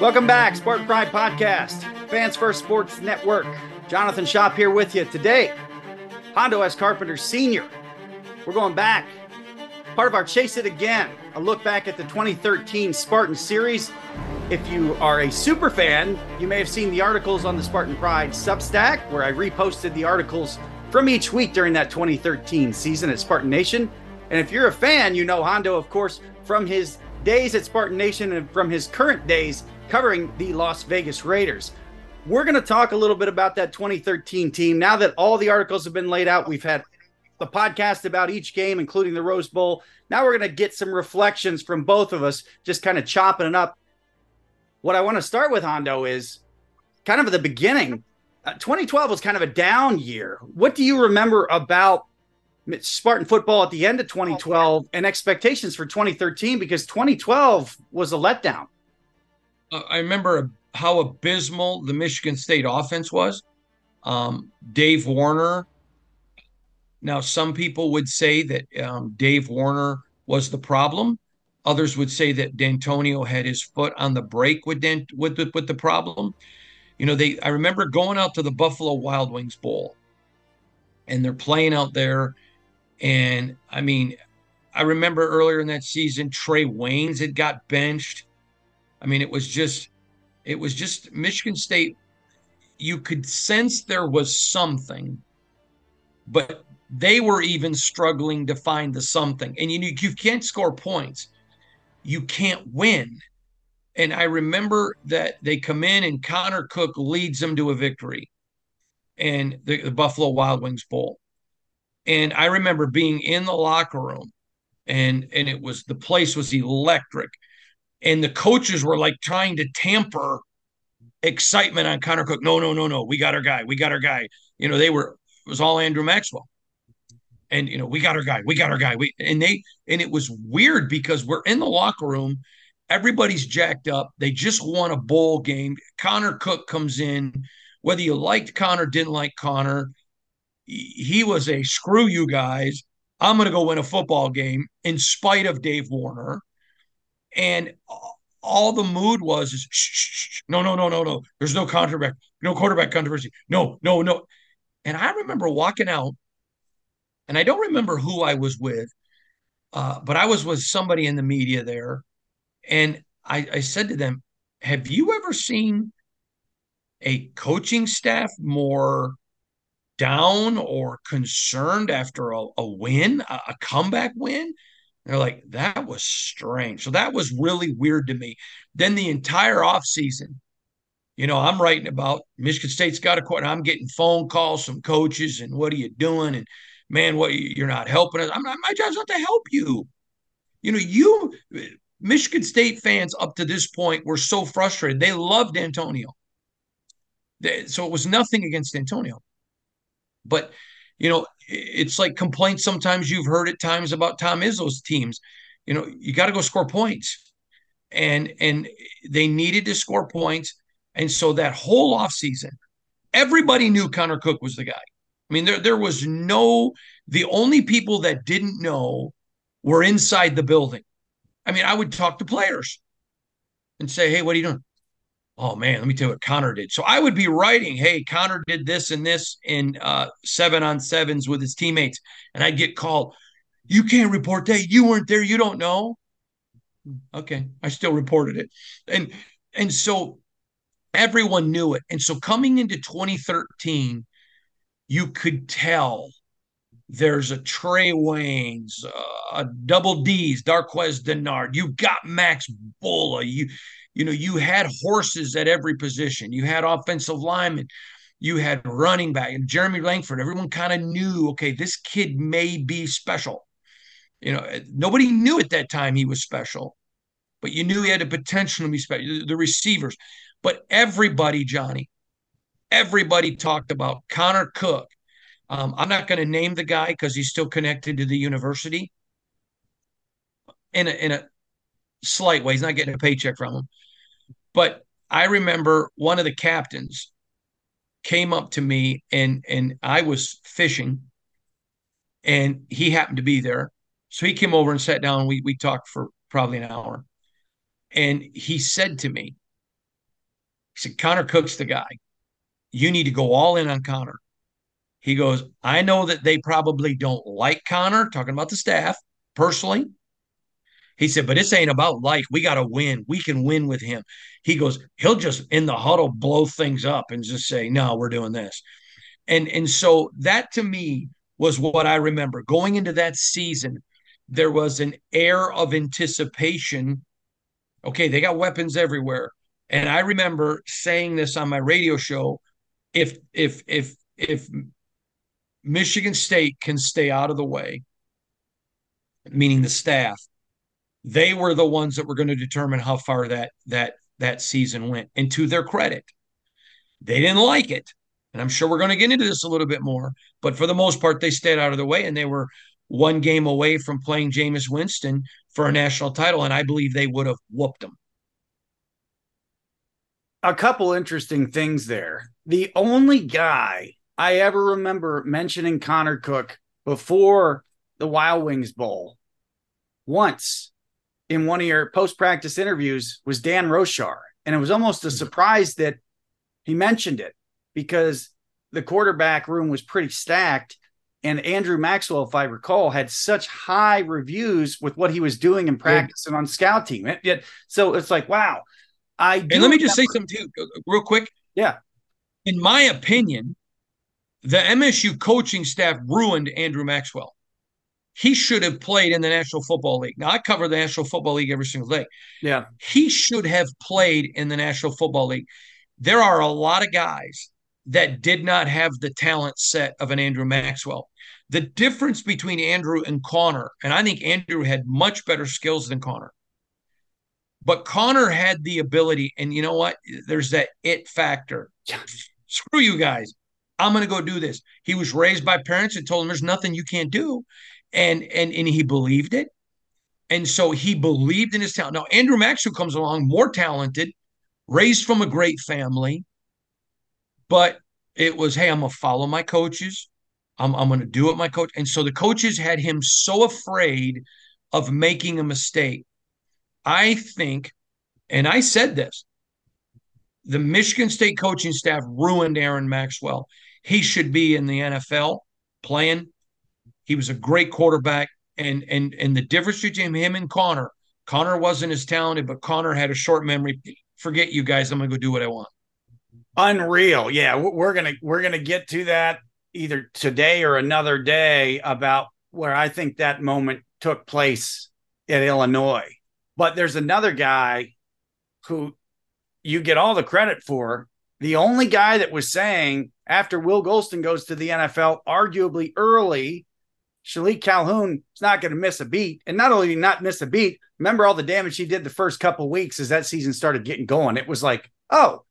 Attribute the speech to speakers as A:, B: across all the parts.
A: Welcome back, Spartan Pride Podcast, Fans First Sports Network. Jonathan Shop here with you today. Hondo S. Carpenter Sr. We're going back. Part of our Chase It Again, a look back at the 2013 Spartan Series. If you are a super fan, you may have seen the articles on the Spartan Pride Substack, where I reposted the articles from each week during that 2013 season at Spartan Nation. And if you're a fan, you know Hondo, of course, from his days at Spartan Nation and from his current days covering the Las Vegas Raiders. We're going to talk a little bit about that 2013 team. Now that all the articles have been laid out, we've had the podcast about each game, including the Rose Bowl. Now we're going to get some reflections from both of us, just kind of chopping it up. What I want to start with, Hondo, is kind of at the beginning. Uh, 2012 was kind of a down year. What do you remember about Spartan football at the end of 2012 and expectations for 2013? Because 2012 was a letdown.
B: Uh, I remember how abysmal the Michigan State offense was. Um, Dave Warner. Now, some people would say that um, Dave Warner was the problem. Others would say that Dantonio had his foot on the brake with Dan, with the, with the problem. You know, they. I remember going out to the Buffalo Wild Wings Bowl, and they're playing out there, and I mean, I remember earlier in that season, Trae Waynes had got benched. I mean, it was just it was just Michigan State. You could sense there was something, but they were even struggling to find the something. And you you can't score points, you can't win. And I remember that they come in and Connor Cook leads them to a victory, and the, the Buffalo Wild Wings Bowl. And I remember being in the locker room, and and it was the place was electric and the coaches were like trying to tamper excitement on Connor Cook. No, no, no, no. We got our guy. We got our guy. You know, they were it was all Andrew Maxwell. And you know, we got our guy. We got our guy. We and they and it was weird because we're in the locker room. Everybody's jacked up. They just won a bowl game. Connor Cook comes in. Whether you liked Connor, didn't like Connor, he was a screw you guys. I'm going to go win a football game in spite of Dave Warner and all the mood was is shh, shh, shh, no, no, no, no, no. There's no quarterback, no quarterback controversy. No, no, no. And I remember walking out, and I don't remember who I was with, uh, but I was with somebody in the media there, and I, I said to them, "Have you ever seen a coaching staff more?" Down or concerned after a, a win, a, a comeback win. They're like, that was strange. So that was really weird to me. Then the entire offseason, you know, I'm writing about Michigan State's got a quit. I'm getting phone calls from coaches and what are you doing? And man, what you're not helping us. I'm not, my job's not to help you. You know, you Michigan State fans up to this point were so frustrated. They loved Dantonio. They, so it was nothing against Dantonio. But you know, it's like complaints sometimes you've heard at times about Tom Izzo's teams. You know, you got to go score points. And and they needed to score points. And so that whole offseason, everybody knew Connor Cook was the guy. I mean, there there was no the only people that didn't know were inside the building. I mean, I would talk to players and say, "Hey, what are you doing?" Oh man, let me tell you what Connor did. So I would be writing, hey, Connor did this and this in uh, seven on sevens with his teammates, and I'd get called. You can't report that. You weren't there. You don't know. Okay, I still reported it, and and so everyone knew it. And so coming into 2013, you could tell there's a Trae Waynes, uh, a double D's, Darquez Dennard. You got Max Bullough. You you know, you had horses at every position. You had offensive linemen. You had running back and Jeremy Langford. Everyone kind of knew, okay, this kid may be special. You know, nobody knew at that time he was special, but you knew he had the potential to be special. The receivers, but everybody, Johnny, everybody talked about Connor Cook. Um, I'm not going to name the guy because he's still connected to the university. In a, in a slight way, he's not getting a paycheck from him. But I remember one of the captains came up to me and and I was fishing and he happened to be there. So he came over and sat down. we we talked for probably an hour. And he said to me, he said, Connor Cook's the guy. You need to go all in on Connor. He goes, I know that they probably don't like Connor, talking about the staff personally. He said, but this ain't about like. We got to win. We can win with him. He goes, he'll just in the huddle blow things up and just say, no, we're doing this. And and so that to me was what I remember going into that season. There was an air of anticipation. Okay, they got weapons everywhere. And I remember saying this on my radio show. If if if if Michigan State can stay out of the way, meaning the staff, they were the ones that were going to determine how far that that that season went. And to their credit, they didn't like it. And I'm sure we're going to get into this a little bit more. But for the most part, they stayed out of the way and they were one game away from playing Jameis Winston for a national title. And I believe they would have whooped them.
A: A couple interesting things there. The only guy I ever remember mentioning Connor Cook before the Wild Wings Bowl once in one of your post practice interviews was Dan Roushar. And it was almost a mm-hmm. surprise that he mentioned it because the quarterback room was pretty stacked. And Andrew Maxwell, if I recall, had such high reviews with what he was doing in practice and on scout team. It, it, so it's like, wow. I
B: and let me just say something too, real quick.
A: Yeah.
B: In my opinion, the MSU coaching staff ruined Andrew Maxwell. He should have played in the National Football League. Now I cover the National Football League every single day.
A: Yeah.
B: He should have played in the National Football League. There are a lot of guys that did not have the talent set of an Andrew Maxwell. The difference between Andrew and Connor, and I think Andrew had much better skills than Connor. But Connor had the ability, and you know what? There's that it factor. Screw you guys. I'm going to go do this. He was raised by parents and told him there's nothing you can't do. And and and he believed it. And so he believed in his talent. Now, Andrew Maxwell comes along, more talented, raised from a great family, but it was, hey, I'm gonna follow my coaches. I'm, I'm gonna do what my coach. And so the coaches had him so afraid of making a mistake. I think, and I said this, the Michigan State coaching staff ruined Aaron Maxwell. He should be in the NFL playing. He was a great quarterback. And and and the difference between him and Connor, Connor wasn't as talented, but Connor had a short memory. Forget you guys. I'm gonna go do what I want.
A: Unreal. Yeah, we're gonna we're gonna get to that either today or another day about where I think that moment took place at Illinois. But there's another guy who you get all the credit for. The only guy that was saying after Will Gholston goes to the NFL, arguably early, Shilique Calhoun is not going to miss a beat. And not only not miss a beat, remember all the damage he did the first couple weeks as that season started getting going. It was like, oh,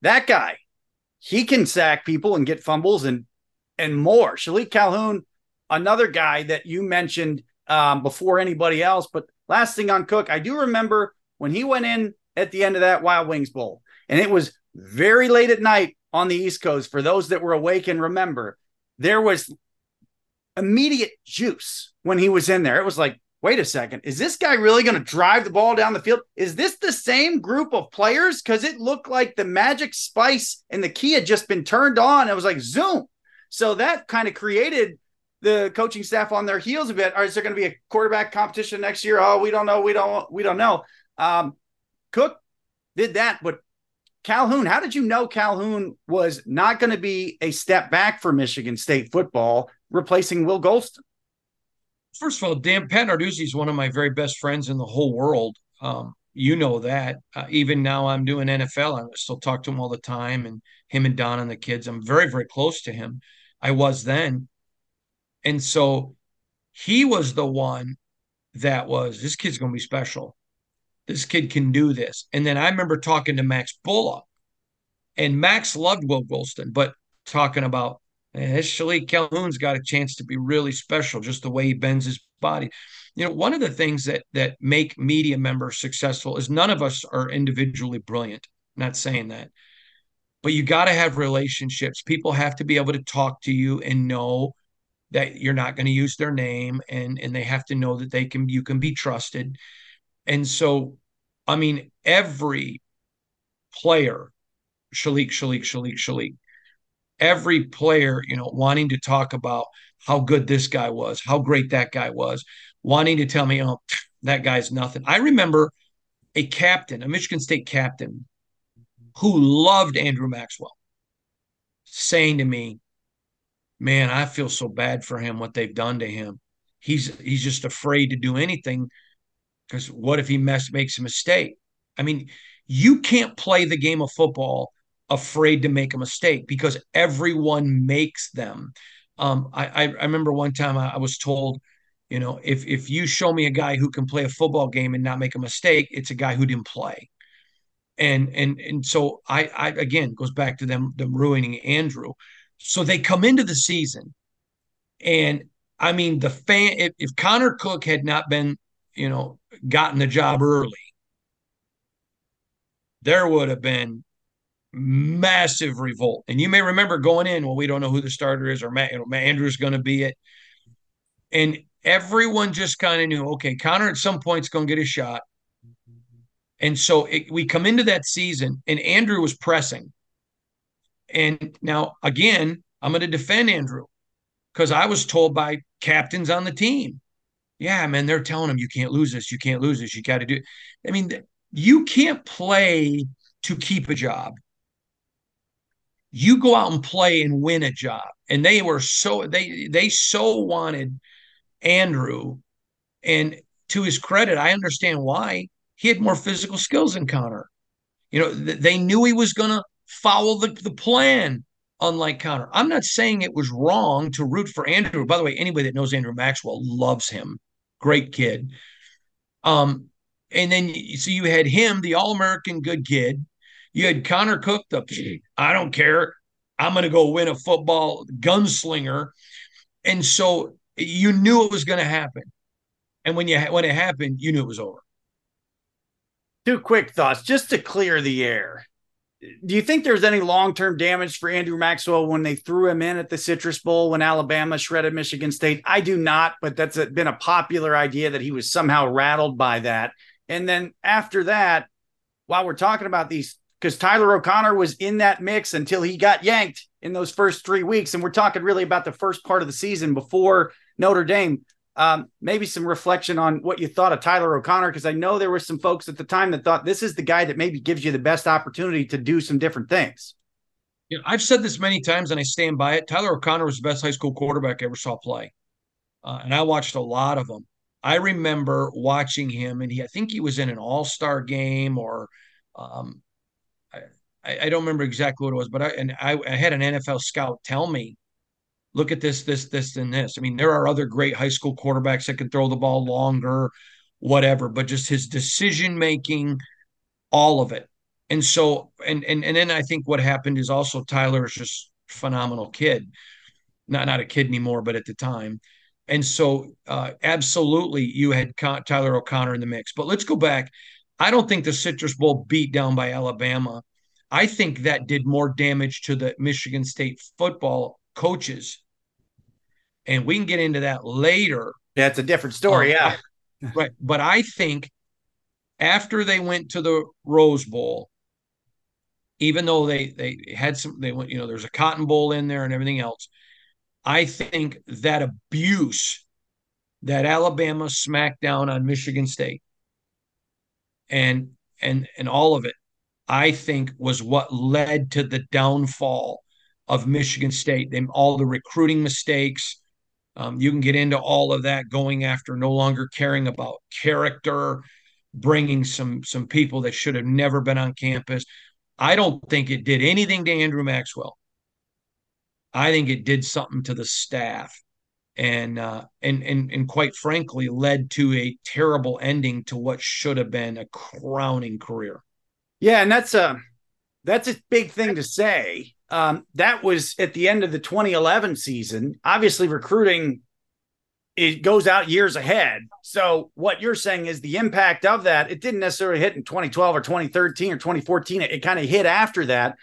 A: that guy, he can sack people and get fumbles and and more. Shilique Calhoun, another guy that you mentioned um, before anybody else. But last thing on Cook, I do remember when he went in at the end of that Wild Wings Bowl, and it was very late at night on the East Coast. For those that were awake and remember, there was immediate juice when he was in there. It was like, wait a second, is this guy really going to drive the ball down the field? Is this the same group of players? Because it looked like the magic spice and the key had just been turned on. It was like zoom. So that kind of created the coaching staff on their heels a bit. Or is there going to be a quarterback competition next year? Oh, we don't know. We don't. We don't know. Um, Cook did that, but Calhoun, how did you know Calhoun was not going to be a step back for Michigan State football, replacing Will Gholston?
B: First of all, Dan Pat Narduzzi is one of my very best friends in the whole world. Um, you know that. Uh, even now, I'm doing NFL. I still talk to him all the time, and him and Don and the kids. I'm very, very close to him. I was then, and so he was the one that was this kid's going to be special. This kid can do this. And then I remember talking to Max Bullough, and Max loved Will Gholston, but talking about this Shilique Calhoun's got a chance to be really special, just the way he bends his body. You know, one of the things that that make media members successful is none of us are individually brilliant. I'm not saying that, but you got to have relationships. People have to be able to talk to you and know that you're not going to use their name, and and they have to know that they can you can be trusted. And so, I mean, every player, Shalik, Shalik, Shalik, Shalik, every player, you know, wanting to talk about how good this guy was, how great that guy was, wanting to tell me, oh, that guy's nothing. I remember a captain, a Michigan State captain, who loved Andrew Maxwell, saying to me, "Man, I feel so bad for him. What they've done to him. He's he's just afraid to do anything because what if he mess, makes a mistake? I mean, you can't play the game of football afraid to make a mistake because everyone makes them. Um, I, I remember one time I, I was told you know, if if you show me a guy who can play a football game and not make a mistake, it's a guy who didn't play. And and and so I I again goes back to them them ruining Andrew. So they come into the season, and I mean the fan. If, if Connor Cook had not been, you know, gotten the job early, there would have been massive revolt. And you may remember going in, well, we don't know who the starter is, or Matt, you know, Andrews going to be it. And everyone just kind of knew, okay, Connor at some point is going to get a shot. And so it, we come into that season, and Andrew was pressing. And now, again, I'm going to defend Andrew because I was told by captains on the team, yeah, man, they're telling him you can't lose this, you can't lose this, you got to do. It. I mean, you can't play to keep a job. You go out and play and win a job. And they were so they they so wanted Andrew. And to his credit, I understand why he had more physical skills than Connor. You know, th- they knew he was going to follow the, the plan, unlike Connor. I'm not saying it was wrong to root for Andrew. By the way, anybody that knows Andrew Maxwell loves him. Great kid. Um, and then so you had him, the All American good kid. You had Connor Cook, the I don't care. I'm going to go win a football gunslinger. And so you knew it was going to happen. And when you when it happened, you knew it was over.
A: Two quick thoughts just to clear the air. Do you think there's any long term damage for Andrew Maxwell when they threw him in at the Citrus Bowl when Alabama shredded Michigan State? I do not, but that's a, been a popular idea that he was somehow rattled by that. And then after that, while we're talking about these, because Tyler O'Connor was in that mix until he got yanked in those first three weeks. And we're talking really about the first part of the season before Notre Dame. Um, maybe some reflection on what you thought of Tyler O'Connor, because I know there were some folks at the time that thought this is the guy that maybe gives you the best opportunity to do some different things.
B: You know, I've said this many times and I stand by it. Tyler O'Connor was the best high school quarterback I ever saw play. Uh, and I watched a lot of them. I remember watching him, and he, I think he was in an all star game or um, I, don't remember exactly what it was, but I, and I, I had an NFL scout tell me look at this, this, this, and this. I mean, there are other great high school quarterbacks that can throw the ball longer, whatever, but just his decision making, all of it. And so, and and and then I think what happened is also Tyler is just phenomenal kid, not not a kid anymore, but at the time. And so, uh, absolutely, you had Con- Tyler O'Connor in the mix. But let's go back. I don't think the Citrus Bowl beat down by Alabama. I think that did more damage to the Michigan State football coaches and we can get into that later.
A: It's a different story. Um,
B: yeah, right. But I think after they went to the Rose Bowl, even though they they had some, they went, you know, there's a Cotton Bowl in there and everything else. I think that abuse that Alabama smacked down on Michigan State and and and all of it, I think was what led to the downfall of Michigan State. Them all the recruiting mistakes, um, you can get into all of that going after no longer caring about character, bringing some some people that should have never been on campus. I don't think it did anything to Andrew Maxwell. I think it did something to the staff, and uh, and and and quite frankly, led to a terrible ending to what should have been a crowning career.
A: Yeah, and that's a that's a big thing to say um, that was at the end of the 2011 season. Obviously, recruiting it goes out years ahead. So what you're saying is the impact of that. It didn't necessarily hit in 2012 or 2013 or 2014. It, it kind of hit after that.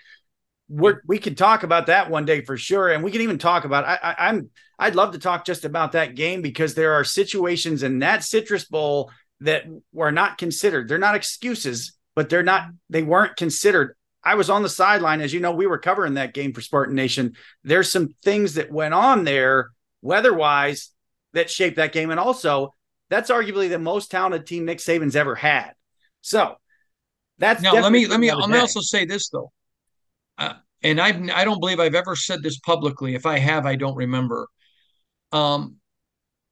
A: We're, we could talk about that one day for sure, and we can even talk about. I, I, I'm I'd love to talk just about that game because there are situations in that Citrus Bowl that were not considered. They're not excuses, but they're not, they weren't considered. I was on the sideline. As you know, we were covering that game for Spartan Nation. There's some things that went on there weather wise that shaped that game. And also, that's arguably the most talented team Nick Saban's ever had. So that's
B: now. Let me let me let me also say this though, uh, and I I don't believe I've ever said this publicly. If I have, I don't remember. Um,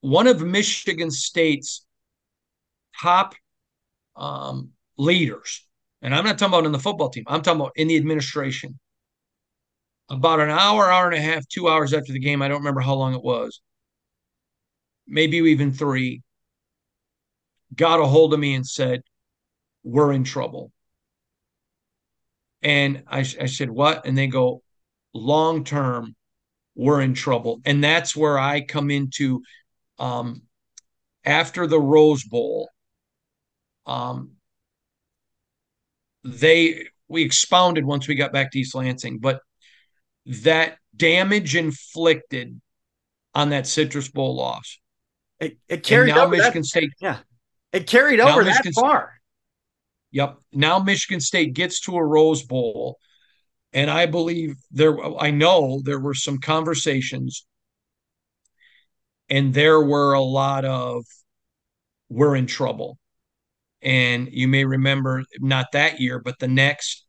B: one of Michigan State's top um, leaders, and I'm not talking about in the football team. I'm talking about in the administration. About an hour, hour and a half, two hours after the game, I don't remember how long it was. Maybe even three. Got a hold of me and said, "We're in trouble." And I, I said, What? And they go, Long term, we're in trouble. And that's where I come into um, after the Rose Bowl. Um, they we expounded once we got back to East Lansing, but that damage inflicted on that Citrus Bowl loss.
A: It, it carried over Michigan that, State. Yeah, it carried over that Michigan far.
B: Yep. Now Michigan State gets to a Rose Bowl. And I believe there, I know there were some conversations, and there were a lot of, we're in trouble. And you may remember not that year, but the next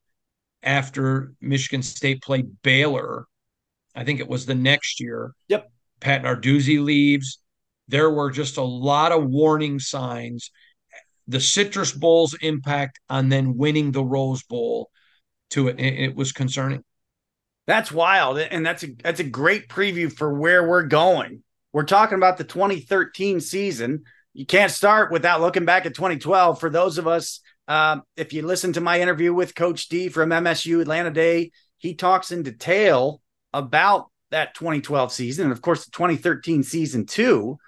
B: after Michigan State played Baylor, I think it was the next year.
A: Yep.
B: Pat Narduzzi leaves. There were just a lot of warning signs the Citrus Bowl's impact on then winning the Rose Bowl to it, it was concerning.
A: That's wild, and that's a that's a great preview for where we're going. We're talking about the 2013 season. You can't start without looking back at 2012. For those of us, uh, if you listen to my interview with Coach D from MSU Atlanta Day, he talks in detail about that 2012 season, and of course the 2013 season too.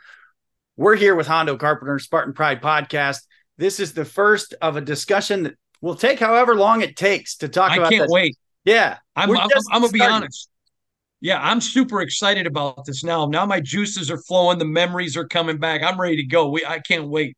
A: We're here with Hondo Carpenter, Spartan Pride Podcast. This is the first of a discussion that will take however long it takes to talk
B: I
A: about.
B: I can't
A: this.
B: wait.
A: Yeah,
B: I'm. I'm, I'm gonna be honest. Yeah, I'm super excited about this now. Now my juices are flowing. The memories are coming back. I'm ready to go. We, I can't wait.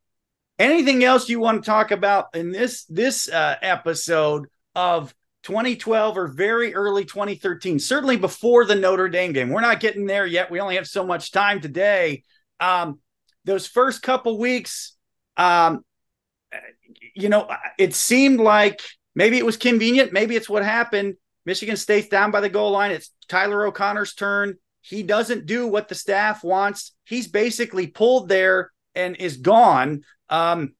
A: Anything else you want to talk about in this this uh, episode of 2012 or very early 2013? Certainly before the Notre Dame game. We're not getting there yet. We only have so much time today. Um, those first couple weeks, um, you know, it seemed like maybe it was convenient. Maybe it's what happened. Michigan State's down by the goal line. It's Tyler O'Connor's turn. He doesn't do what the staff wants. He's basically pulled there and is gone um,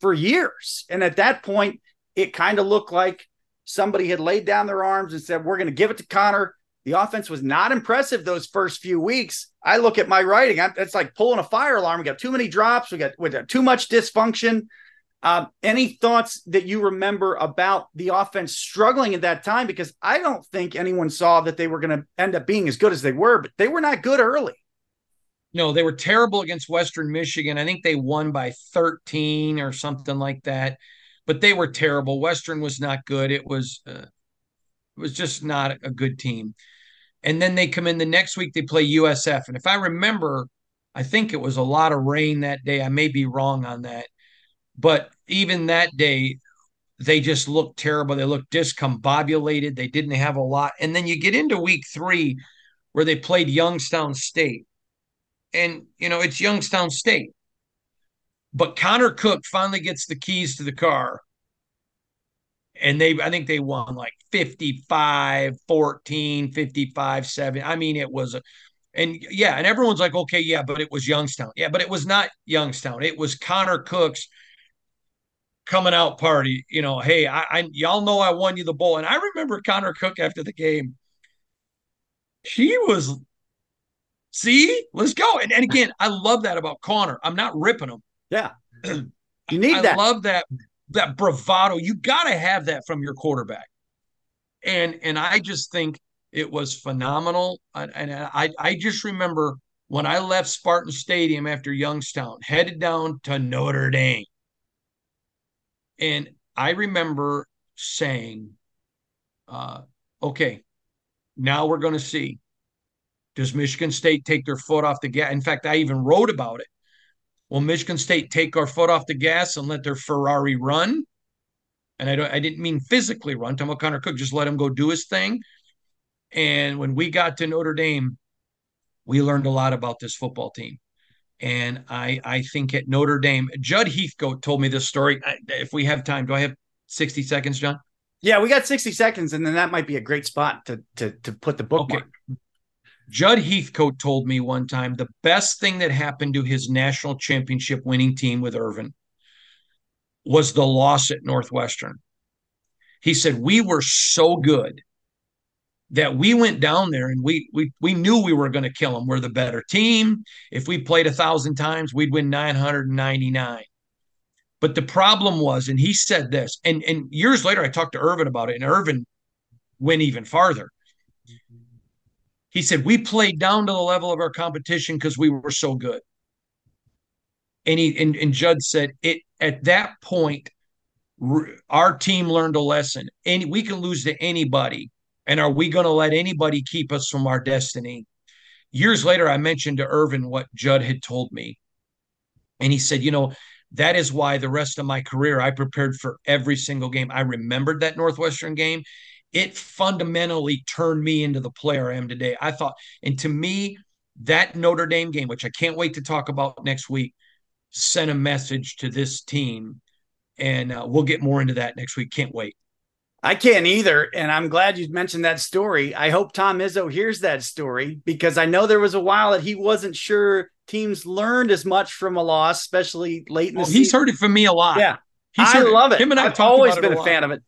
A: for years. And at that point, it kind of looked like somebody had laid down their arms and said, We're going to give it to Connor. The offense was not impressive those first few weeks. I look at my writing, it's like pulling a fire alarm. We got too many drops, we got, we got too much dysfunction. Um, any thoughts that you remember about the offense struggling at that time? Because I don't think anyone saw that they were going to end up being as good as they were, but they were not good early.
B: No, they were terrible against Western Michigan. I think they won by 13 or something like that, but they were terrible. Western was not good. It was uh, it was just not a good team. And then they come in the next week. They play USF, and if I remember, I think it was a lot of rain that day. I may be wrong on that but even that day, they just looked terrible. They looked discombobulated. They didn't have a lot. And then you get into week three where they played Youngstown State. And, you know, it's Youngstown State. But Connor Cook finally gets the keys to the car. And they, I think they won like 55, 14, 55, 7. I mean, it was a, and yeah, and everyone's like, okay, yeah, but it was Youngstown. Yeah, but it was not Youngstown. It was Connor Cook's coming out party. You know, hey, I, I y'all know I won you the bowl. And I remember Connor Cook after the game. She was, see, let's go. And, and again, I love that about Connor. I'm not ripping him.
A: Yeah. You need
B: I
A: that.
B: love that that bravado. You got to have that from your quarterback. And and I just think it was phenomenal. And, and I I just remember when I left Spartan Stadium after Youngstown, headed down to Notre Dame. And I remember saying, uh, okay, now we're going to see. Does Michigan State take their foot off the gas? In fact, I even wrote about it. Will Michigan State take our foot off the gas and let their Ferrari run? And I don't I didn't mean physically run. I'm talking about Connor Cook, just let him go do his thing. And when we got to Notre Dame, we learned a lot about this football team. And I I think at Notre Dame, Judd Heathcote told me this story. Uh, if we have time, do I have 60 seconds, John?
A: Yeah, we got 60 seconds, and then that might be a great spot to to to put the bookmark. Okay.
B: Judd Heathcote told me one time the best thing that happened to his national championship winning team with Earvin was the loss at Northwestern. He said, We were so good that we went down there and we we we knew we were going to kill them. We're the better team. If we played a thousand times, we'd win 999. But the problem was, and he said this, and and years later I talked to Earvin about it, and Earvin went even farther. He said we played down to the level of our competition because we were so good. And he and, and Judd said it at that point, our team learned a lesson. And we can lose to anybody and are we going to let anybody keep us from our destiny? Years later, I mentioned to Earvin what Judd had told me. And he said, you know, that is why the rest of my career I prepared for every single game. I remembered that Northwestern game. It fundamentally turned me into the player I am today. I thought, and to me, that Notre Dame game, which I can't wait to talk about next week, sent a message to this team. And uh, we'll get more into that next week. Can't wait.
A: I can't either. And I'm glad you mentioned that story. I hope Tom Izzo hears that story because I know there was a while that he wasn't sure teams learned as much from a loss, especially late in the
B: oh,
A: season.
B: He's heard it from me a lot.
A: Yeah. He's I love it. Him and I have always been a, a fan of it.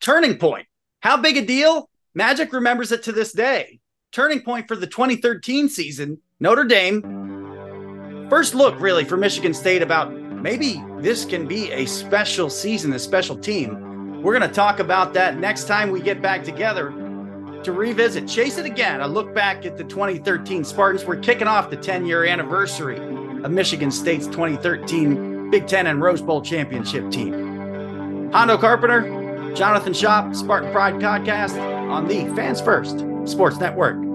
A: Turning point. How big a deal? Magic remembers it to this day. Turning point for the 2013 season, Notre Dame. First look, really, for Michigan State about maybe this can be a special season, a special team. We're going to talk about that next time we get back together to revisit Chase It Again, a look back at the 2013 Spartans. We're kicking off the 10 year anniversary of Michigan State's 2013 Big Ten and Rose Bowl championship team. Hondo Carpenter, Jonathan Shop, Spartan Pride podcast on the Fans First Sports Network.